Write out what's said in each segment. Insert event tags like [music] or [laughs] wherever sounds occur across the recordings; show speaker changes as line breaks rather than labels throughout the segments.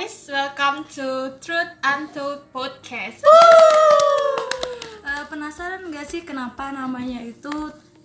guys, welcome to Truth Untold Podcast.
Uh, penasaran gak sih kenapa namanya itu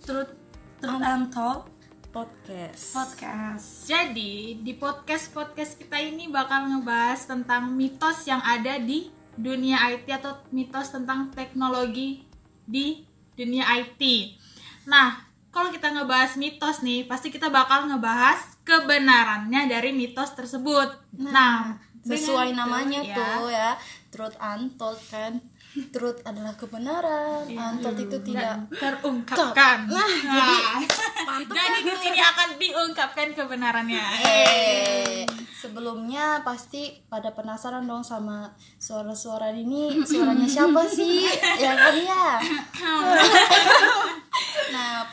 Truth Truth Untold
podcast
Podcast?
Jadi, di podcast-podcast kita ini bakal ngebahas tentang mitos yang ada di dunia IT atau mitos tentang teknologi di dunia IT. Nah, kalau kita ngebahas mitos nih, pasti kita bakal ngebahas kebenarannya dari mitos tersebut. Nah,
sesuai
dengan
namanya
itu, ya,
tuh ya. truth untold kan. Truth adalah kebenaran untold itu tidak
dan terungkapkan.
Nah,
Nah, [laughs] jadi di sini akan diungkapkan kebenarannya.
eh sebelumnya pasti pada penasaran dong sama suara-suara ini. Suaranya siapa sih? [laughs] Ya kan ya? Nah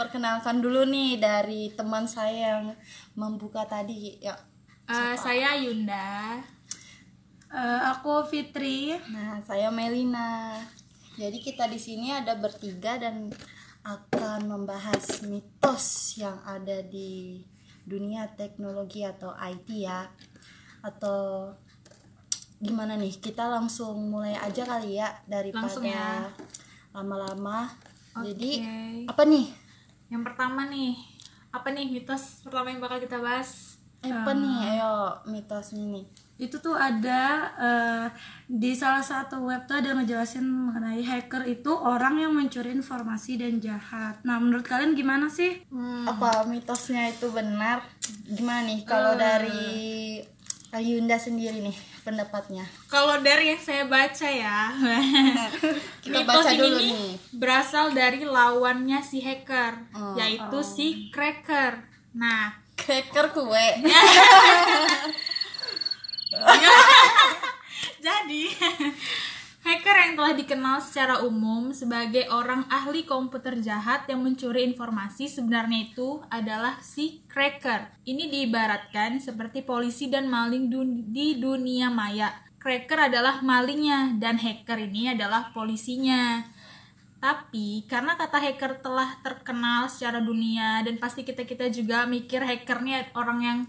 perkenalkan dulu nih dari teman saya yang membuka tadi ya
Eh, saya Yunda.
Uh, aku Fitri.
Nah, saya Melina. Jadi kita di sini ada bertiga dan akan membahas mitos yang ada di dunia teknologi atau IT ya. Atau gimana nih? Kita langsung mulai aja kali ya daripada
Langsung ya.
lama-lama. Jadi
Oke.
apa nih?
Yang pertama nih, apa nih mitos pertama yang bakal kita bahas?
Apa nih? Ayo mitosnya nih.
Itu tuh ada uh, di salah satu web tuh ada ngejelasin mengenai hacker itu orang yang mencuri informasi dan jahat. Nah, menurut kalian gimana sih?
Apa mitosnya itu benar? Gimana nih kalau dari Ayunda sendiri nih pendapatnya?
Kalau dari yang saya baca ya, [laughs]
Kita
mitos
baca
ini
dulu
nih
nih.
berasal dari lawannya si hacker,
Oh.
yaitu si cracker. Nah,
Cracker kue. [laughs] [laughs]
Jadi, hacker yang telah dikenal secara umum sebagai orang ahli komputer jahat yang mencuri informasi sebenarnya itu adalah si cracker. Ini diibaratkan seperti polisi dan maling dun- di dunia maya. Cracker adalah malingnya dan hacker ini adalah polisinya. Tapi karena kata hacker telah terkenal secara dunia dan pasti kita-kita juga mikir hacker ini orang yang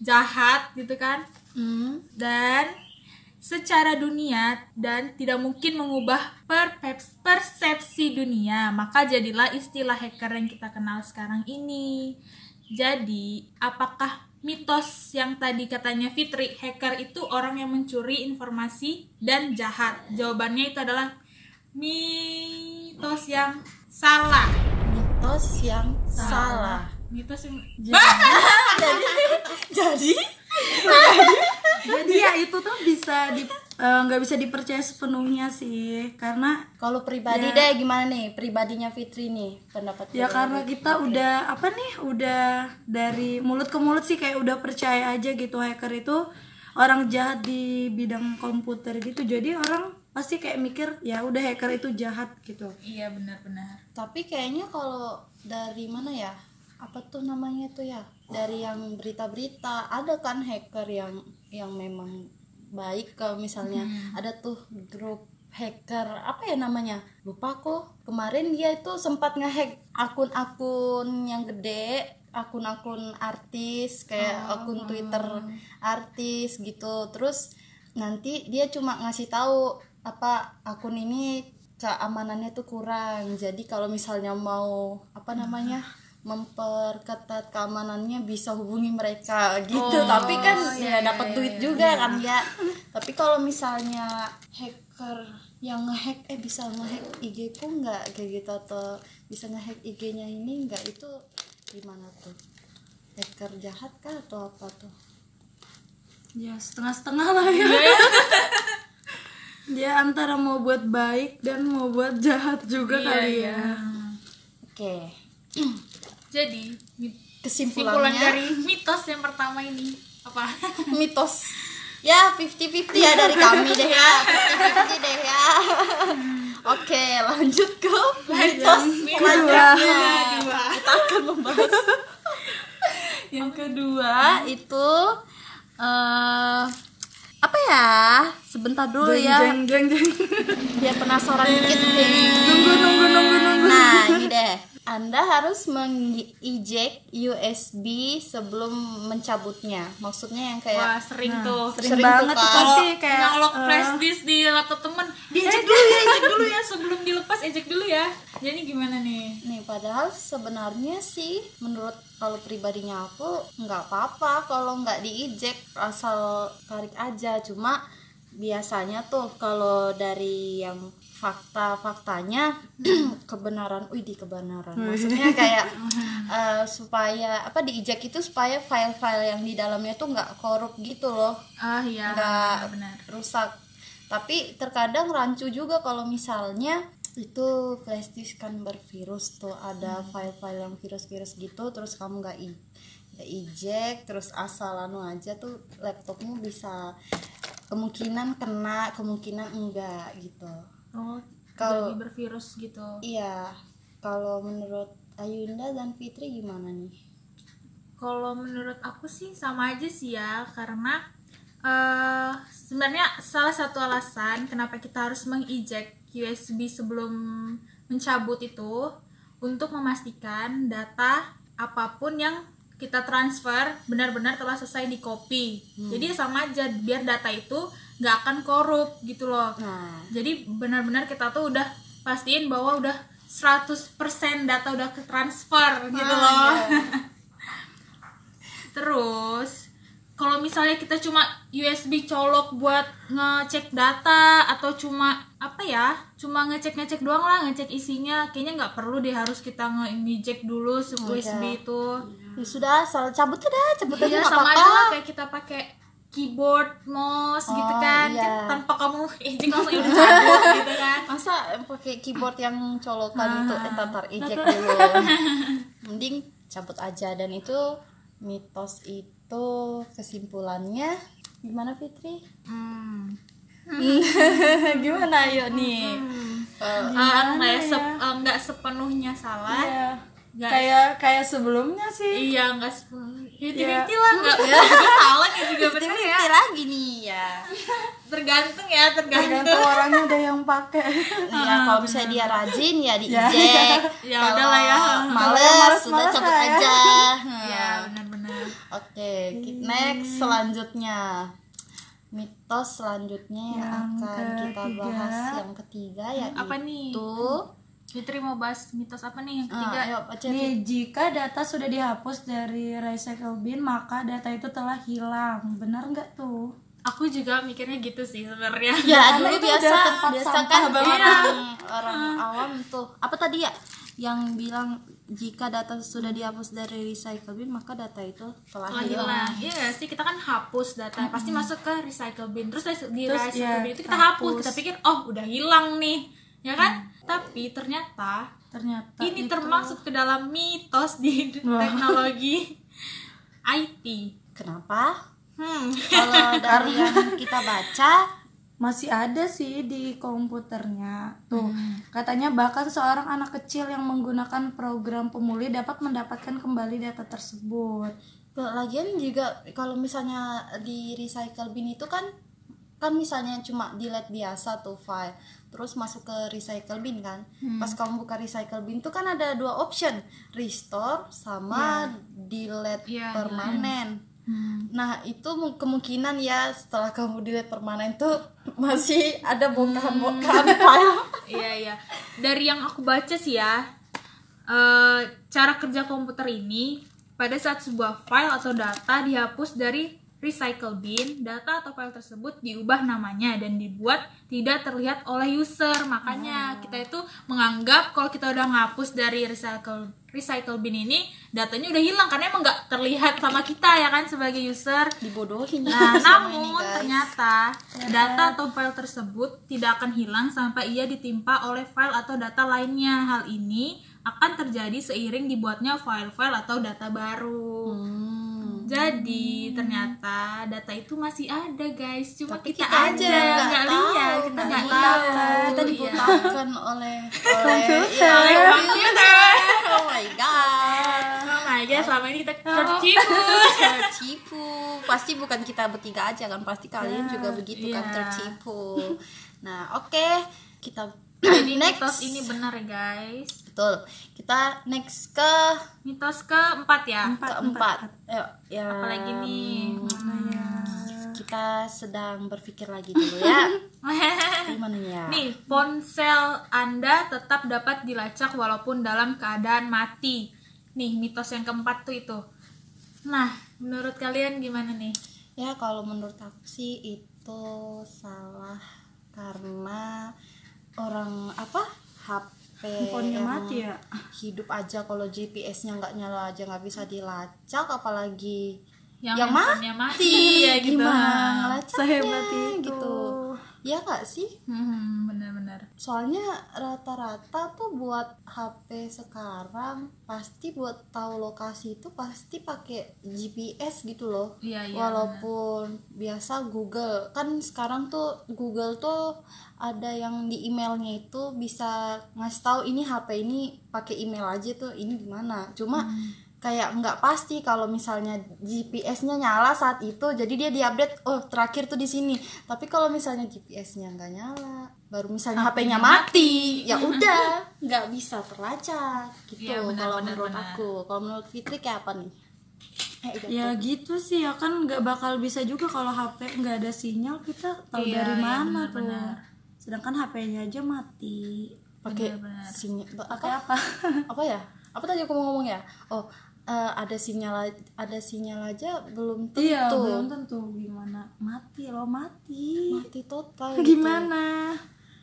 jahat gitu kan
Hmm.
dan secara dunia dan tidak mungkin mengubah persepsi dunia. Maka jadilah istilah hacker yang kita kenal sekarang ini. Jadi apakah mitos yang tadi katanya Fitri hacker itu orang yang mencuri informasi dan jahat? Jawabannya itu adalah mitos yang salah.
Mitos yang salah.
mitos yang
Jadi [laughs]
Jadi ya itu tuh bisa di eh, nggak bisa dipercaya sepenuhnya sih karena
kalau pribadi deh gimana nih? Pribadinya Fitri nih pendapat
ya karena kita udah apa nih udah dari mulut ke mulut sih kayak udah percaya aja gitu hacker itu orang jahat di bidang komputer gitu jadi orang pasti kayak mikir ya udah hacker itu jahat gitu
iya benar-benar
Tapi kayaknya kalau dari mana ya? Apa tuh namanya tuh ya? Dari yang berita-berita ada kan hacker yang yang memang baik. Kalau misalnya ada tuh grup hacker apa ya namanya? Lupa kok kemarin dia itu sempat ngehack akun-akun yang gede akun-akun artis kayak akun Twitter artis gitu. Terus nanti dia cuma ngasih tahu apa akun ini keamanannya tuh kurang. Jadi kalau misalnya mau apa namanya memperketat keamanannya bisa hubungi mereka gitu. Tapi kan ya dapat duit juga kan ya tapi kalau misalnya hacker yang ngehack eh bisa ngehack IG ku nggak? Kayak gitu atau bisa ngehack IG-nya ini nggak? Itu gimana tuh? Hacker jahat kah atau apa tuh?
Ya setengah-setengah lah ya. Dia [laughs] antara mau buat baik dan mau buat jahat juga kali ya.
oke [clears throat]
jadi
kesimpulannya?
kesimpulan dari mitos yang pertama ini apa? [laughs]
Mitos. Ya 50-50 ya dari kami deh ya. 50-50 deh ya. [laughs] Oke lanjut ke mitos selanjutnya. kita akan membahas. Yang kedua itu eh apa ya? Sebentar dulu ya.
jeng jeng jeng.
Biar penasaran dikit deh.
Nunggu nunggu nunggu nunggu
nah ini deh Anda harus mengeject USB sebelum mencabutnya. Maksudnya yang
Wah,
kayak
sering tuh.
sering,
Sering
banget
tuh,
pasti
Kalau
kayak
nyolok
eh,
flash disk di laptop temen diejek dulu ya ejek dulu ya. Sebelum dilepas ejek dulu ya. Jadi gimana nih?
Nih padahal sebenarnya sih menurut kalau pribadinya aku nggak apa-apa kalau nggak dieject asal tarik aja. Cuma biasanya tuh kalau dari yang fakta-faktanya [clears throat] kebenaran, wih di kebenaran. Maksudnya kayak [laughs] eh, supaya apa dieject itu supaya file-file yang di dalamnya tuh nggak korup gitu loh,
ah iya
nggak rusak. Tapi terkadang rancu juga kalau misalnya itu flash disk kan bervirus tuh. Ada file-file yang virus-virus gitu terus kamu nggak i nggak eject terus asal anu aja tuh laptopmu bisa kemungkinan kena kemungkinan enggak gitu
oh
Kalau-
bervirus gitu.
iya kalau menurut Ayunda dan Fitri gimana nih?
Kalau menurut aku sih sama aja sih ya, karena eh sebenarnya salah satu alasan kenapa kita harus mengeject USB sebelum mencabut itu untuk memastikan data apa pun yang kita transfer benar-benar telah selesai di copy. Jadi sama aja biar data itu nggak akan korup gitu loh.
nah
Jadi benar-benar kita tuh udah pastiin bahwa udah 100% data udah ke transfer gitu
Ah,
loh.
iya. [laughs]
Terus kalau misalnya kita cuma USB colok buat ngecek data atau cuma apa ya cuma ngecek ngecek doang lah ngecek isinya kayaknya nggak perlu deh harus kita nge-inject dulu si USB itu
ya sudah asal cabut udah cabut aja
Iya sama
apa-apa
aja lah kayak kita pakai keyboard mouse gitu
Oh,
kan.
iya.
Kan tanpa kamu [laughs] injek langsung udah [laughs] gitu kan.
Masa pakai keyboard yang colokan
Ah,
itu eh, tatar eject dulu. [laughs] Mending cabut aja. Dan itu mitos itu kesimpulannya gimana Fitri?
Hmm.
gimana ayo nih?
Eh, nggak ya, sep- eh, nggak sepenuhnya salah.
Iya.
Nggak-
kayak kayak sebelumnya sih.
Iya nggak sepenuhnya
Iya.
lah. Nggak juga salah ya juga bener ya.
Lagi nih ya.
Tergantung ya
tergantung.
Tergantung
orangnya ada yang pakai.
Ya kalau misalnya dia rajin ya di eject
Ya
Kalau
udahlah ya.
males sudah cabut
lah ya.
aja. [laughs]
Ya benar-benar
Oke, next selanjutnya. Mitos selanjutnya yang,
Yang
akan kita bahas yang ketiga ya
apa nih Fitri mau bahas mitos apa nih? Yang
Ah,
ketiga.
ayo baca
Nih, jika data sudah dihapus dari recycle bin, maka data itu telah hilang. Benar nggak tuh?
aku juga mikirnya gitu sih sebenarnya.
Ya dulu
itu
biasa
udah tempat
biasa kan orang orang awam tuh. Apa tadi ya? Yang bilang jika data sudah dihapus dari recycle bin maka data itu telah,
telah
hilang.
hilang. Iya sih? Kita kan hapus data. Pasti masuk ke recycle bin. Terus di
Terus,
recycle
ya,
bin itu kita
hapus.
hapus. kita pikir oh udah hilang nih ya kan? Tapi ternyata
Ternyata
ini
itu-
termasuk ke dalam mitos di [laughs] teknologi IT
Kenapa?
hmm.
Kalau [laughs] dari yang kita baca
masih ada sih di komputernya. Tuh katanya bahkan seorang anak kecil yang menggunakan program pemulih dapat mendapatkan kembali data tersebut.
Lagian juga kalau misalnya di recycle bin itu kan kan misalnya cuma delete biasa tuh file terus masuk ke recycle bin kan? Pas kamu buka recycle bin tuh kan ada dua option. Restore sama delete
Iya,
permanen. Nah itu mu- kemungkinan ya setelah kamu delete permanen tuh [laughs] masih ada bongkahan-bongkahan file [laughs]
iya iya. Dari yang aku baca sih ya eh, cara kerja komputer ini pada saat sebuah file atau data dihapus dari recycle bin, data atau file tersebut diubah namanya dan dibuat tidak terlihat oleh user. Makanya kita itu menganggap kalau kita udah ngapus dari recycle recycle bin ini, datanya udah hilang karena emang nggak terlihat sama kita ya kan sebagai user.
dibodohin
Nah,
ini,
namun
guys.
ternyata data atau file tersebut tidak akan hilang sampai ia ditimpa oleh file atau data lainnya. Hal ini akan terjadi seiring dibuatnya file-file atau data baru.
Hmm.
Jadi ternyata data itu masih ada guys, cuma
Tapi
kita,
kita aja nggak
lihat, kita
nggak tahu. kita
Iya.
dibutakan oleh [laughs] oleh
Komputer.
ya,
Oleh [laughs] komputer.
oh my god
Oh my god, selama ini kita tertipu.
tertipu [laughs] pasti bukan kita bertiga aja kan pasti kalian juga begitu kan
iya.
tertipu nah oke kita
Jadi
next
ini benar ya guys.
Betul kita next ke
Mitos keempat ya.
keempat Ayo, ya
Apalagi nih?
kita sedang berpikir lagi dulu ya [laughs] gimana nih ya
Nih, ponsel Anda tetap dapat dilacak walaupun dalam keadaan mati. Nih, mitos yang keempat tuh itu. Nah, menurut kalian gimana nih?
ya kalau menurut aku sih itu salah karena orang apa HP
Handphonenya mati ya
hidup aja kalau GPS-nya nggak nyala aja nggak bisa dilacak apalagi
Yang
yang, mati,
mati, ya gitu.
gimana ngelacaknya
Sehebat itu.
gitu ya nggak sih
Hmm, benar-benar.
soalnya rata-rata tuh buat HP sekarang pasti buat tahu lokasi itu pasti pakai GPS gitu loh
Iya, iya.
walaupun biasa Google kan sekarang tuh Google tuh ada yang di emailnya itu bisa ngasih tahu ini HP ini pakai email aja tuh ini di mana cuma kayak nggak pasti kalau misalnya GPS-nya nyala saat itu jadi dia diupdate oh terakhir tuh di sini. Tapi kalau misalnya GPS-nya nggak nyala baru misalnya HP-nya mati. ya [laughs] udah nggak bisa terlacak gitu
Iya, benar,
kalau
benar,
menurut
benar.
aku. Kalau menurut Fitri kayak apa nih? Eh,
ya gitu sih ya kan nggak bakal bisa juga kalau HP nggak ada sinyal kita tahu
Iya,
dari
iya,
mana tuh.
Benar-benar.
sedangkan HP-nya aja mati.
Pakai sinyal
pakai
apa?
apa?
Apa ya? Apa tadi aku mau ngomong ya? Oh eh, ada sinyal ada sinyal aja belum tentu.
Iya belum tentu gimana. Mati lo mati.
Mati total gitu.
gimana?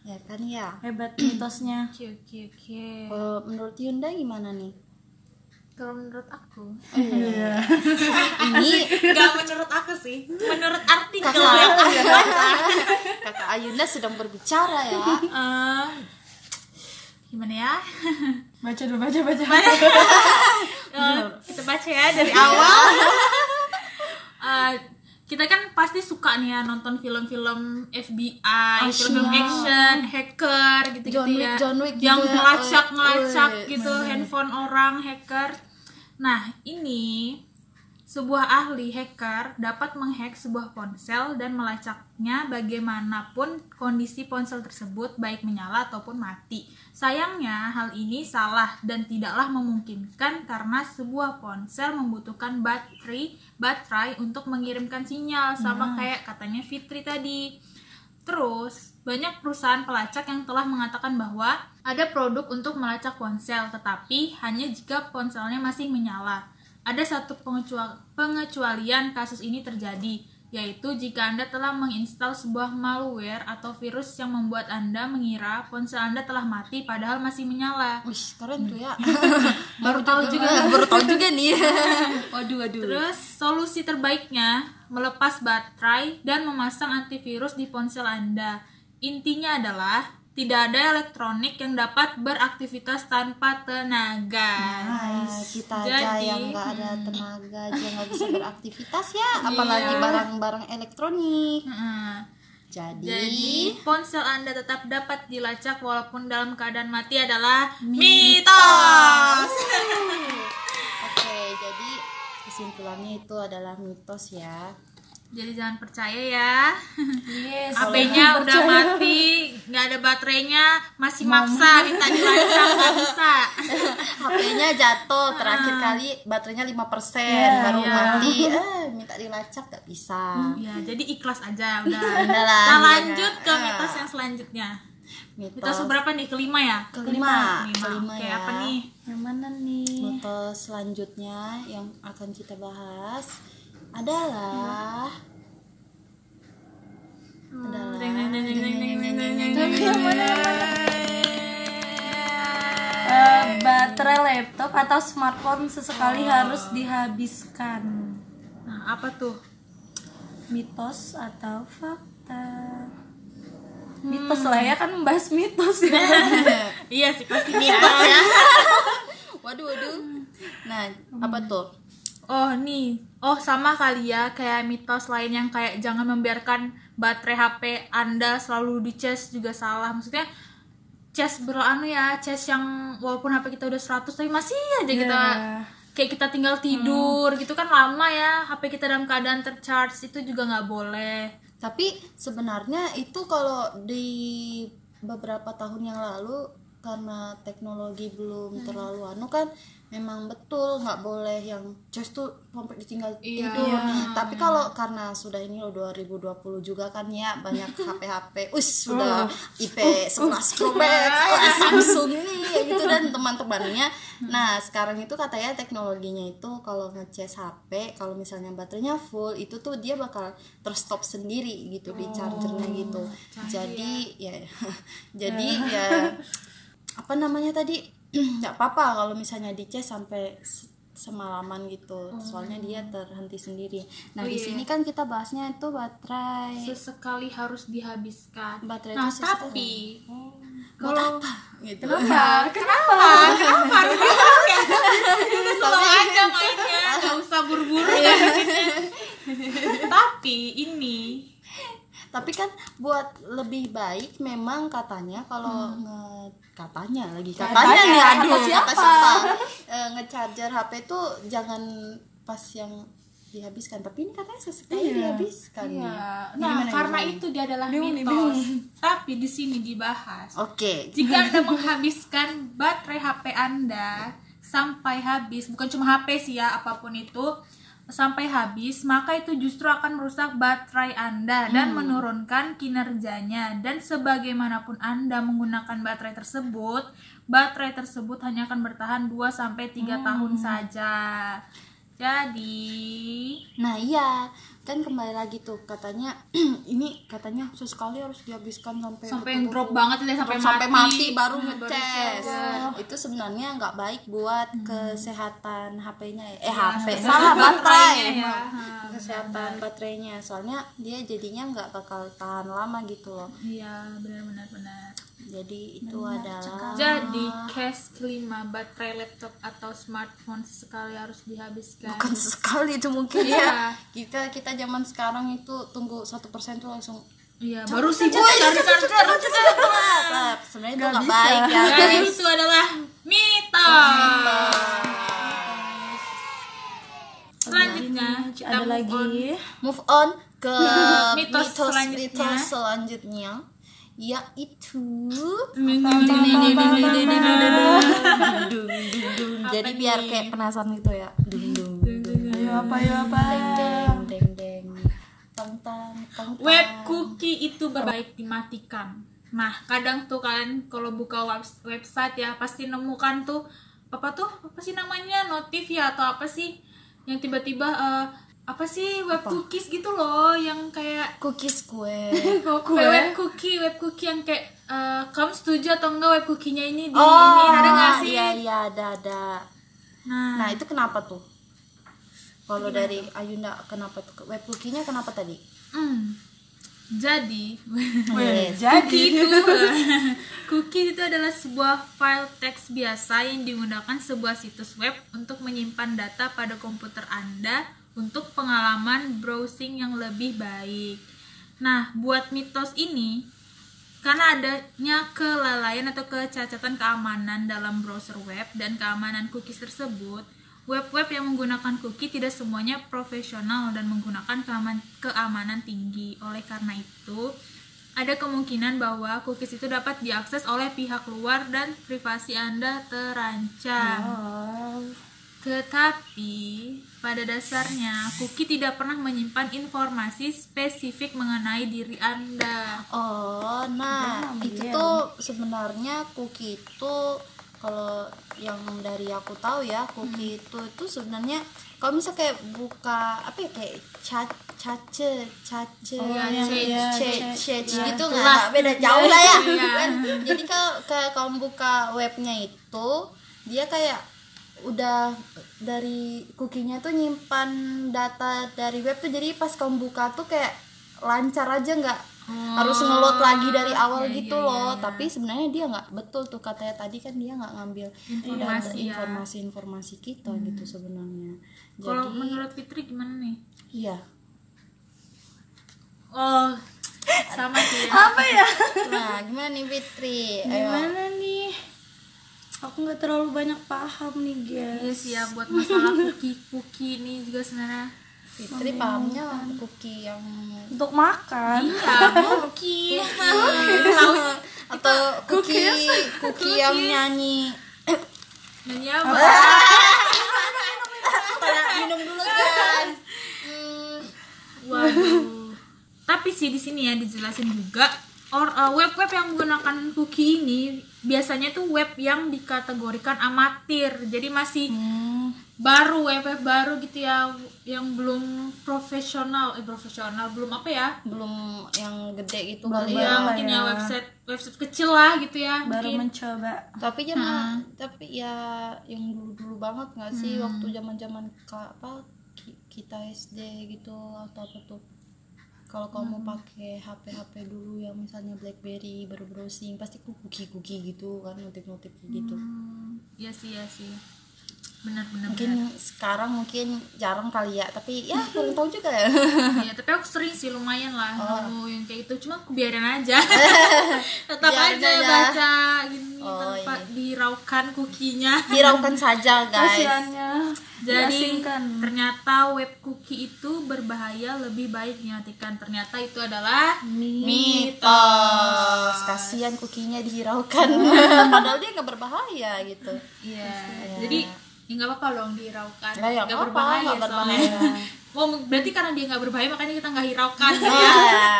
Ya kan ya.
Hebat [clears throat] mitosnya.
Oke, oke, oke.
kalau menurut Yunda gimana nih?
Kalau menurut aku,
iya. [laughs]
Ini
nggak menurut aku sih, menurut artikel
kakak
ya.
kakak Ayunda sedang berbicara ya.
Eh, gimana ya? [laughs]
baca dulu baca baca
Eh, [laughs] kita baca ya dari awal. [laughs] Eh, kita kan pasti suka nih ya nonton film-film FBI, film-film action, hacker gitu-gitu
John Wick,
ya.
John Wick
yang
gitu ya.
ngelacak-ngelacak
Wih,
gitu handphone orang hacker. Nah, ini sebuah ahli hacker dapat menghack sebuah ponsel dan melacaknya bagaimanapun kondisi ponsel tersebut baik menyala ataupun mati. Sayangnya hal ini salah dan tidaklah memungkinkan karena sebuah ponsel membutuhkan baterai baterai untuk mengirimkan sinyal sama kayak katanya Fitri tadi. Terus, banyak perusahaan pelacak yang telah mengatakan bahwa ada produk untuk melacak ponsel, tetapi hanya jika ponselnya masih menyala. Ada satu pengecua- pengecualian kasus ini terjadi, yaitu jika Anda telah menginstal sebuah malware atau virus yang membuat Anda mengira ponsel Anda telah mati padahal masih menyala.
Wih, keren tuh ya. [laughs]
Baru tahu juga.
Baru tahu juga nih. [laughs] waduh, waduh.
Terus solusi terbaiknya melepas baterai dan memasang antivirus di ponsel Anda. Intinya adalah tidak ada elektronik yang dapat beraktivitas tanpa tenaga.
Nah, kita aja
Jadi,
yang nggak ada tenaga aja nggak bisa beraktivitas ya, [laughs] apalagi barang-barang elektronik.
Heeh.
Jadi,
Jadi ponsel Anda tetap dapat dilacak walaupun dalam keadaan mati adalah mitos. [laughs]
oke, jadi kesimpulannya itu adalah mitos ya.
Jadi jangan percaya ya.
yes
HP-nya udah mati, nggak ada baterainya, masih maksa minta dilacak nggak bisa. [laughs]
HP-nya jatuh terakhir kali baterainya 5% baru
iya.
mati. [laughs] Eh, minta dilacak nggak bisa.
Ya, jadi ikhlas aja [laughs] udah.
Udah lah,
Kita
iya
lanjut
kan?
ke
Ah.
mitos yang selanjutnya.
Mitos,
Mitos berapa nih? Kelima ya?
Kelima.
Kelima.
Kelima
Oke,
ya.
apa nih?
yang mana nih
mitos selanjutnya yang akan kita bahas adalah
baterai laptop atau smartphone sesekali oh. harus dihabiskan.
Nah, apa tuh?
Mitos atau fakta? Hmm. Mitos lah ya kan membahas mitos ya. [laughs]
iya sih pasti mitos ya. [laughs]
waduh waduh. Nah, apa tuh?
Oh, nih oh sama kali ya kayak mitos lain yang kayak jangan membiarkan baterai HP Anda selalu dicas juga salah. Maksudnya cas beranu ya, cas yang walaupun HP kita udah 100 tapi masih aja kita
Iya.
kayak kita tinggal tidur gitu kan lama ya HP kita dalam keadaan tercharge itu juga nggak boleh.
tapi sebenarnya itu kalau di beberapa tahun yang lalu karena teknologi belum terlalu anu kan memang betul nggak boleh yang just tuh sampai ditinggal
Iya.
tidur. Tapi kalau karena sudah ini loh 2020 juga kan ya banyak [laughs] HP HP us sudah IP 11 Pro Max wah, Samsung ini ya gitu dan teman-temannya. Nah sekarang itu katanya teknologinya itu kalau ngecas HP kalau misalnya baterainya full itu tuh dia bakal terstop sendiri gitu di chargernya gitu. jadi ya. [laughs] jadi ya apa namanya tadi [clears throat] nggak apa-apa kalau misalnya dicas sampai se- semalaman gitu. Soalnya dia terhenti sendiri. Nah
Oh,
di
iya.
sini kan kita bahasnya itu baterai.
Sesekali harus dihabiskan.
Baterai
nah
itu
tapi
buat
kalau
apa? Gitu.
Kenapa? [laughs] Kenapa? Kenapa? Itu slow aja mainnya. Nggak usah buru-buru [laughs] ya tapi ini
tapi kan buat lebih baik memang katanya kalau nge katanya lagi katanya,
Katanya,
nih aduh
kata siapa?
kata siapa Eh, ngecharger HP tuh jangan pas yang dihabiskan tapi ini katanya sesekali dihabiskan nih.
Iya.
Gimana,
Nah, karena
gimana?
itu dia adalah
Bingung
mitos. Tapi di sini dibahas.
oke
Jika Anda menghabiskan baterai HP Anda sampai habis, bukan cuma HP sih ya, apa pun itu sampai habis, maka itu justru akan merusak baterai Anda dan menurunkan kinerjanya. Dan sebagaimanapun Anda menggunakan baterai tersebut, baterai tersebut hanya akan bertahan 2 sampai 3 tahun saja. Jadi,
Nah iya kan kembali lagi tuh katanya [clears throat] ini katanya sesekali harus dihabiskan sampai
sampai
betul-betul
drop banget deh sampai,
sampai mati, baru
Nah,
ngecas
charge.
itu sebenarnya nggak baik buat kesehatan HP-nya ya. eh
Iya,
HP salah baterai
ya. Ha,
kesehatan baterainya soalnya dia jadinya nggak bakal tahan lama gitu loh
Iya, benar-benar benar.
Jadi itu adalah
Jadi case kelima baterai laptop atau smartphone sekali harus dihabiskan.
bukan sekali itu mungkin
Iya.
ya kita kita zaman sekarang itu tunggu satu persen tuh langsung
Iya, baru sih
Wih,
cari
cepet. Nah, sebenarnya itu nggak baik ya
Dan
guys
itu adalah mitos. Selanjutnya kita
ada
move
lagi
on.
move on ke
Mitos
mitos
selanjutnya.
mitos selanjutnya yaitu dung, dung, dung. jadi biar kayak penasaran gitu ya. Dung dung
ayo apa ayo apa?
Deng deng deng tang tang tang tang.
Web cookie itu berbaik dimatikan. Nah, kadang tuh kalian kalau buka web- website ya pasti nemukan tuh apa tuh? Apa sih namanya? Notif ya atau apa sih? Yang tiba-tiba eh, apa sih web cookies gitu loh yang kayak
cookies kue. [laughs]
Kayak web cookie, web cookie yang kayak eh, kamu setuju atau enggak web cookie-nya ini di ini ada nggak sih?
iya iya ada ada.
Nah,
nah itu kenapa tuh? Kalau dari Ayunda kenapa tuh? Web cookie-nya kenapa tadi?
Hmm, jadi. [laughs]
Yes.
cookie itu. [laughs] Cookie itu adalah sebuah file teks biasa yang digunakan sebuah situs web untuk menyimpan data pada komputer Anda untuk pengalaman browsing yang lebih baik. Nah, buat mitos ini karena adanya kelalaian atau kecacatan keamanan dalam browser web dan keamanan cookies tersebut, web-web yang menggunakan cookie tidak semuanya profesional dan menggunakan keaman- keamanan tinggi. Oleh karena itu, ada kemungkinan bahwa cookies itu dapat diakses oleh pihak luar dan privasi Anda terancam. Tetapi pada dasarnya cookie tidak pernah menyimpan informasi spesifik mengenai diri Anda.
Oh, nah itu tuh sebenarnya cookie itu kalau yang dari aku tahu ya cookie itu itu sebenarnya kalau misal kayak buka apa ya kayak cat cace cace
Iya,
yang-
cece.
iya,
cece
cece.
cece gitu
itulah.
nggak beda jauh lah ya [laughs]
Iya.
kan jadi kalau kamu buka webnya itu dia kayak udah dari cookie-nya tuh nyimpan data dari web tuh jadi pas kamu buka tuh kayak lancar aja nggak harus ngeload lagi dari awal
iya,
gitu
iya,
loh
iya.
tapi sebenarnya dia nggak betul tuh katanya tadi kan dia nggak ngambil
Informasi,
data-
ya.
informasi-informasi kita gitu sebenarnya
Kalau menurut Fitri gimana nih?
iya
Oh, sama sih ya. [laughs]
apa ya
nah gimana nih Fitri Ayo.
gimana nih aku nggak terlalu banyak paham nih
Iya
guys
sih ya buat masalah cookie-cookie ini juga sebenarnya.
Fitri pahamnya cookie yang
untuk makan.
Iya, cookie.
Atau kuki kuki yang nyanyi.
Nyanyi apa?
minum dulu kan hmm,
waduh. Tapi sih di sini ya dijelasin juga or uh, web-web yang menggunakan cookie ini biasanya tuh web yang dikategorikan amatir. Jadi masih baru web-web baru gitu ya yang belum profesional. Eh profesional belum apa ya?
Belum yang gede gitu
Belum
kali ya.
mungkin ya
ya.
website website kecil lah gitu ya
baru
mungkin.
mencoba.
Tapi jangan tapi ya yang dulu dulu banget nggak sih?
Hmm.
waktu zaman zaman apa ki- kita SD gitu atau apa tuh kalau kamu
Hmm.
pakai HP HP dulu yang misalnya BlackBerry baru browsing pasti ku cookie cookie gitu kan notif notif gitu.
Hmm, iya sih iya sih benar benar
mungkin sekarang mungkin jarang kali ya tapi ya [laughs] kurang tahu juga ya
Iya, tapi aku sering sih lumayan lah
Oh.
yang kayak gitu. Cuma aku biarin aja. [laughs] Tetap
Biarin
aja
aja.
baca gini
Oh,
tanpa
iya.
diraukan kukinya. [laughs]
hiraukan saja guys
kasihannya
Jadi
diasingkan.
ternyata web cookie itu berbahaya lebih baik dimatikan. Ternyata itu adalah
mitos kasihan kukinya dihiraukan padahal dia nggak berbahaya gitu
Iya. Jadi ya nggak apa-apa dong diraukan.
Lah, ya
Nggak
apa-apa,
berbahaya
nggak berbahaya. [laughs]
soalnya. Oh, berarti karena dia nggak berbahaya makanya kita nggak hiraukan [laughs] ya.
ya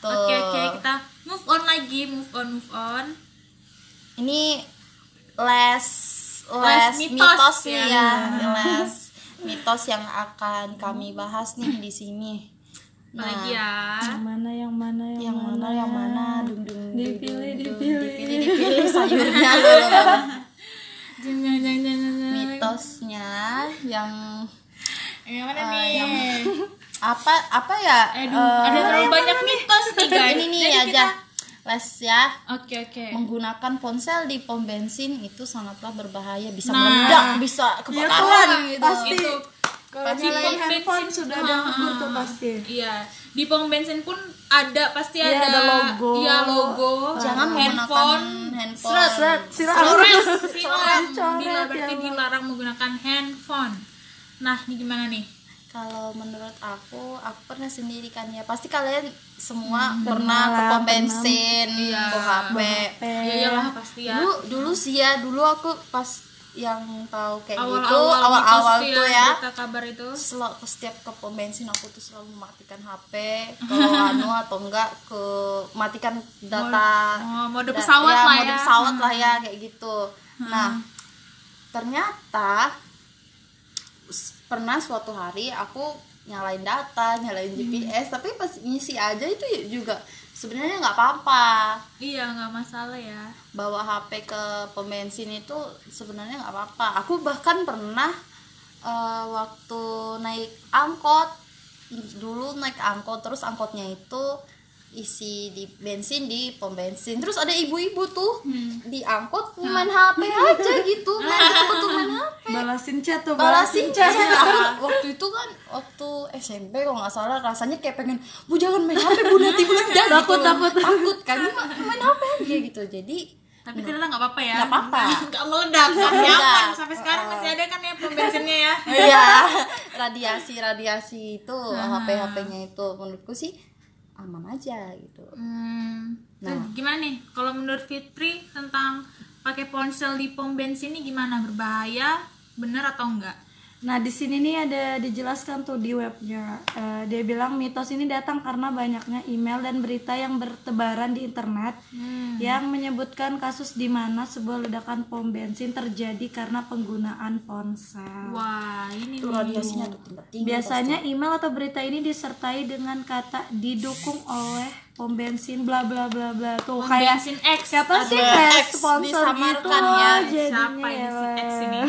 Oke oke kita move on lagi move on move on.
ini les les
Les mitos
mitos,
ya.
ya, les mitos yang akan kami bahas nih di sini nah
Apalagi ya.
yang mana yang mana yang,
yang mana yang mana dung dung
Dipilih,
dung,
dipilih.
dipilih dipilih sayurnya loh
Jeng, jeng,
mitosnya yang
Yang mana
Eh,
nih?
yang- apa apa ya
Aduh,
eh,
ada terlalu banyak mitos nih [laughs] guys.
ini nih
Jadi
aja
kita-
les ya
Oke oke.
menggunakan ponsel di pom bensin itu sangatlah berbahaya bisa
Nah.
meledak bisa kebakaran gitu
pasti
Itu
kalau
Pasti
nyalain
pom
handphone
bensin.
sudah ada ngebut tuh
ah,
pasti
Iya, di pom bensin pun ada pasti
Iya,
ada,
ada logo.
Iya, logo.
jangan menggunakan
handphone.
handphone
Seret, seret, siram.
Sores,
ya
berarti dilarang menggunakan handphone. Nah, ini gimana nih?
kalau menurut aku aku pernah sendiri kan ya pasti kalian semua
Hmm,
pernah ke
lah,
pom bensin
Iya.
bawa HP
Ya iyalah pasti ya.
dulu dulu sih ya dulu aku pas yang tahu kayak gitu
Awal-awal
awal-awal
mitos
tuh ya.
berita kabar itu.
selalu setiap ke pom bensin aku tuh selalu mematikan HP kalau [laughs] anu atau enggak ke matikan data.
Oh, mode
da-
pesawat
ya,
lah
mode
ya.
pesawat lah ya kayak gitu. Nah ternyata s- pernah suatu hari aku nyalain data nyalain
Hmm.
GPS tapi pas ngisi aja itu ya juga sebenarnya nggak apa-apa
Iya, nggak masalah ya.
bawa HP ke pom bensin itu sebenarnya nggak apa-apa. Aku bahkan pernah eh, waktu naik angkot dulu naik angkot terus angkotnya itu isi di bensin di pom bensin terus ada ibu-ibu tuh di angkot main HP aja gitu [laughs] main betul-betul main HP
balasin chat tuh
balasin chat aku waktu itu kan waktu SMP kalau nggak salah rasanya kayak pengen bu jangan main HP bu nanti meledak
Takut,
gitu.
takut.
takut kan main HP aja gitu jadi
Tapi ternyata nggak apa-apa ya.
Nggak apa-apa. [laughs]
Nggak meledak, masih
meledak.
aman. Sampai sekarang masih ada kan ya pom bensinnya ya.
Iya, [laughs] radiasi radiasi itu HP HP-nya itu menurutku sih aman aja gitu.
Hmm.
Nah.
Nah, gimana nih? Kalau menurut Fitri tentang pakai ponsel di pom bensin ini gimana? Berbahaya? Bener atau enggak?
Nah di sini nih ada dijelaskan tuh di webnya. Eh, dia bilang mitos ini datang karena banyaknya email dan berita yang bertebaran di internet
Hmm.
yang menyebutkan kasus di mana sebuah ledakan pom bensin terjadi karena penggunaan ponsel.
Wah, ini
tuh tinggi
Biasanya email atau berita ini disertai dengan kata didukung oleh pom bensin bla bla bla bla tuh
Pom
kayak
bensin X.
siapa sih kayak
X
sponsor gitu
ya.
loh jadinya
Siapa ini
ya,
si X ini?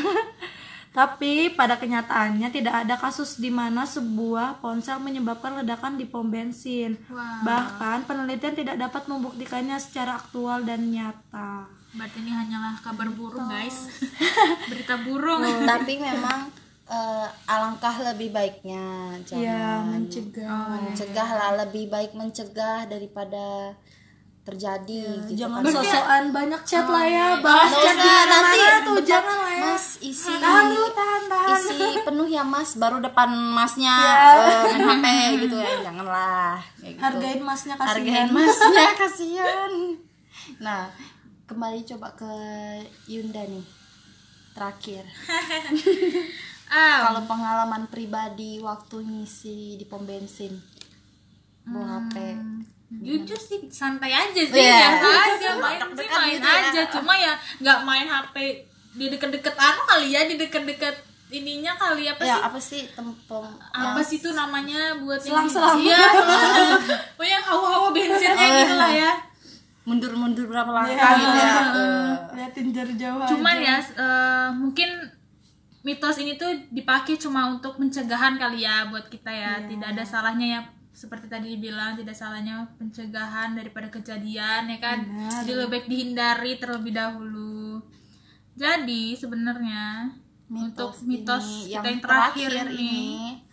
Tapi pada kenyataannya tidak ada kasus di mana sebuah ponsel menyebabkan ledakan di pom bensin.
Wah.
Bahkan penelitian tidak dapat membuktikannya secara aktual dan nyata.
Berarti ini hanyalah kabar burung, guys. [laughs] Berita burung.
pasti. Tapi memang eh, alangkah lebih baiknya jangan
Ya, mencegah.
mencegah lah lebih baik mencegah daripada terjadi gitu
Jangan
kan.
sosokan banyak chat lah ya, bahas
Nggak
chat di mana-mana tuh, jangan ya.
Mas isi
Tahan dulu, tahan, tahan.
isi penuh ya mas baru depan masnya
Ya.
eh, main HP gitu ya janganlah kayak gitu.
Hargain masnya kasihan.
hargain masnya [laughs] kasihan nah kembali coba ke Yunda nih terakhir [laughs]
Ah,
kalau pengalaman pribadi waktu ngisi di pom bensin bawa HP
jujur sih santai aja sih
Iya.
biasa aja [laughs] main sih main
gitu ya.
aja cuma ya nggak main HP di deket-deket anu kali ya di deket-deket ininya kali apa
ya
sih
apa sih tempom
apa sih itu namanya buat yang-
Selang-selang.
iya selang-selang. oh yang hawa-hawa bensinnya gitu lah ya
mundur-mundur berapa langkah
Iya.
gitu ya
liatin dari jauh
cuman
aja.
ya eh, mungkin mitos ini tuh dipakai cuma untuk pencegahan kali ya buat kita ya tidak ada salahnya ya seperti tadi dibilang tidak salahnya pencegahan daripada kejadian ya kan
Benar.
jadi lebih baik dihindari terlebih dahulu jadi sebenarnya untuk mitos
ini
kita yang terakhir, ini,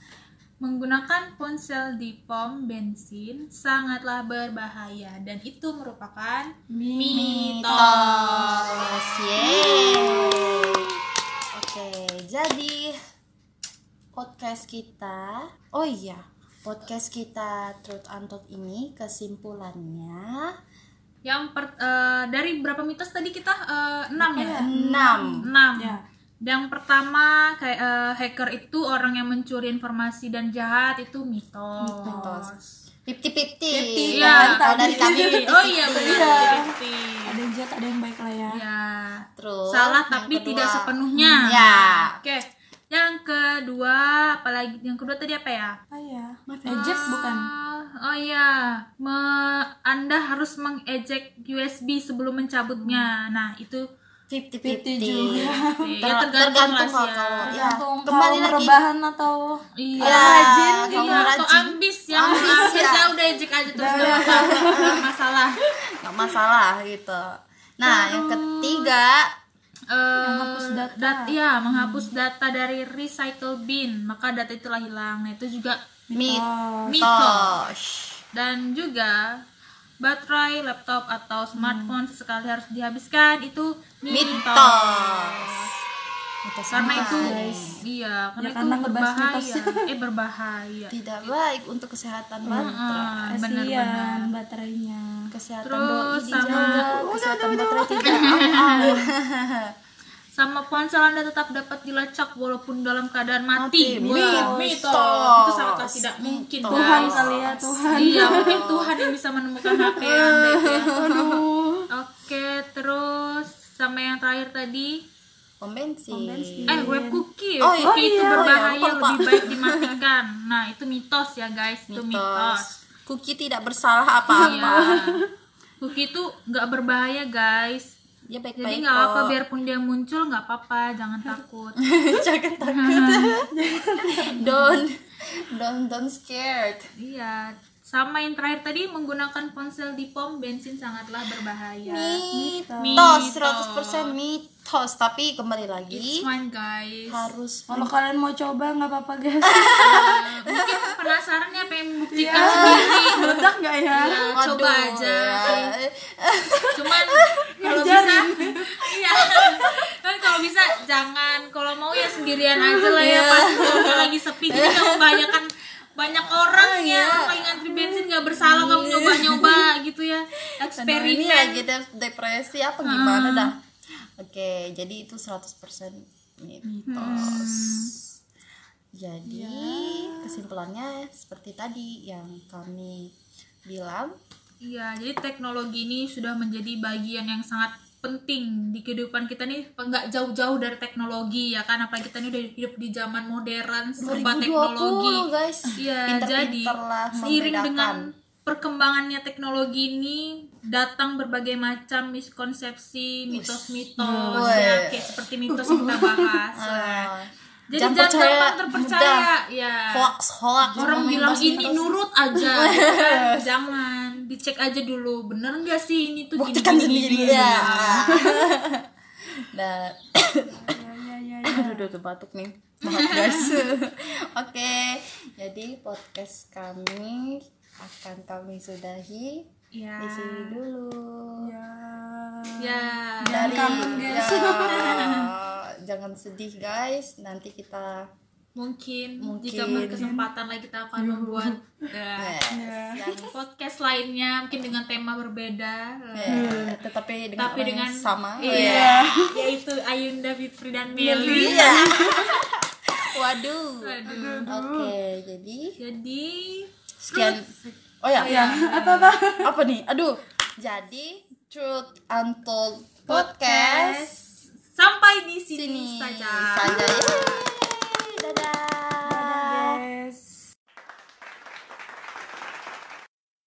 menggunakan ponsel di pom bensin sangatlah berbahaya dan itu merupakan mitos.
mitos yeay oke jadi podcast kita oh iya podcast kita Truth Untold ini kesimpulannya
Yang per, eh, dari berapa mitos tadi kita Eh, enam ya?
enam
Enam.
Ya.
Yang pertama kayak eh, hacker itu orang yang mencuri informasi dan jahat itu mitos.
Mitos. Fifty fifty
Iya,
kalau dari kami
Oh iya benar.
Iya. ada yang jahat ada yang baik lah ya
Iya.
terus
Salah tapi
kedua.
tidak sepenuhnya.
ya
Oke. Yang kedua, apalagi yang kedua tadi apa ya?
ah ya ejek bukan
Oh iya, Me- Anda harus mengejek USB sebelum mencabutnya. Nah, itu
fifty
50
fifty
juga.
ya tergantung lah ya.
kalau ya
tergantung
kembali lagi
rebahan atau
Iya.
Ya,
rajin gitu.
Iya, atau ambis yang
Ambis,
ambis,
ya.
ya. udah ejek aja terus nggak apa-apa, nggak masalah.
nggak masalah gitu nah yang ketiga
Eh,
Menghapus data.
dat- iya, menghapus data dari recycle bin, maka data itulah hilang. Nah, itu juga mitos.
mitos
Dan juga baterai laptop atau smartphone sesekali harus dihabiskan itu mitos.
mitos mitos
Karena itu iya, karena
Ya,
itu
karena
berbahaya. [laughs] eh berbahaya.
tidak baik untuk kesehatan baterai
Ah, benar-benar.
baterainya
kesehatan
Terus
doi
sama-
kesehatan baterai tidak [laughs]
Sama ponsel Anda tetap dapat dilacak walaupun dalam keadaan mati.
Mati.
Wah,
Mitos.
mitos. Itu sangatlah tidak mungkin,
Mitos.
Tuhan kali ya Tuhan
Iya, mungkin Tuhan yang bisa menemukan HP [laughs] Anda itu ya. Oke, terus sama yang terakhir tadi,
pom bensin
eh web cookie.
Oh,
Web
iya.
cookie itu
Oh, iya.
berbahaya,
lupa.
lebih baik [laughs] dimatikan. Nah, itu mitos ya, guys. Itu mitos.
mitos cookie tidak bersalah apa-apa
Iya. Cookie itu nggak berbahaya, guys.
Ya baik-baik
Jadi nggak apa biarpun dia muncul nggak apa-apa, jangan takut. [laughs]
jangan takut. [laughs] Don't don't don't scared.
Iya, sama yang terakhir tadi menggunakan ponsel di pom bensin sangatlah berbahaya.
mitos 100% mitos tapi kembali
It's
lagi
fine guys.
harus
kalau kalian mau coba nggak apa-apa guys [laughs]
Mungkin penasaran ya pengen membuktikan
Iya.
sendiri.
meledak nggak ya
Ya,
Waduh,
coba aja.
ya. [laughs]
Cuman kalau bisa iya. Kan kalau bisa jangan kalau mau ya sendirian aja lah ya pas kalau lagi sepi jadi nggak membahayakan banyak orang ya lagi ngantri bensin nggak bersalah kamu nyoba-nyoba gitu ya.
Aduh, ini
eksperimen.
lagi de- depresi apa gimana dah? Oke jadi itu 100% mitos. Jadi kesimpulannya seperti tadi yang kami bilang.
Iya, jadi teknologi ini sudah menjadi bagian yang sangat penting di kehidupan kita nih nggak jauh-jauh dari teknologi ya kan? Apalagi kita ini udah hidup di zaman modern serba
2020
teknologi
guys. Pinter-pinter
jadi
lah
seiring dengan perkembangannya teknologi ini datang berbagai macam miskonsepsi, mitos-mitos ya kayak seperti mitos yang kita bahas. [laughs]
Ah,
Jadi
jangan
jangan
percaya
gampang terpercaya ya.
hoax hoax
Orang bilang ini nurut aja, gitu [laughs] kan? jangan dicek aja dulu bener nggak sih ini tuh gini,
buktikan
gini,
sendiri.
gini.
ya [laughs] nah.
Ya ya ya ya.
aduh udah udah batuk nih. Maaf guys. [laughs] Oke jadi podcast kami akan kami sudahi.
Ya.
di sini dulu.
Ya.
Ya.
Dari ya, jangan sedih guys. Nanti kita
mungkin,
Mungkin.
jika berkesempatan lagi kita akan membuat [laughs] eh,
dan
podcast lainnya mungkin dengan tema berbeda eh,
eh, tetapi dengan
tapi
orang
dengan
yang sama.
iya yaitu Ayunda Fitri dan Meli.
Iya. [laughs] waduh.
Aduh.
oke jadi
jadi
sekian. oh ya? [laughs]
Apa apa?
Apa nih? Aduh. Jadi truth untold podcast.
Sampai di sini,
sini.
saja.
Saja. ya Ta-da!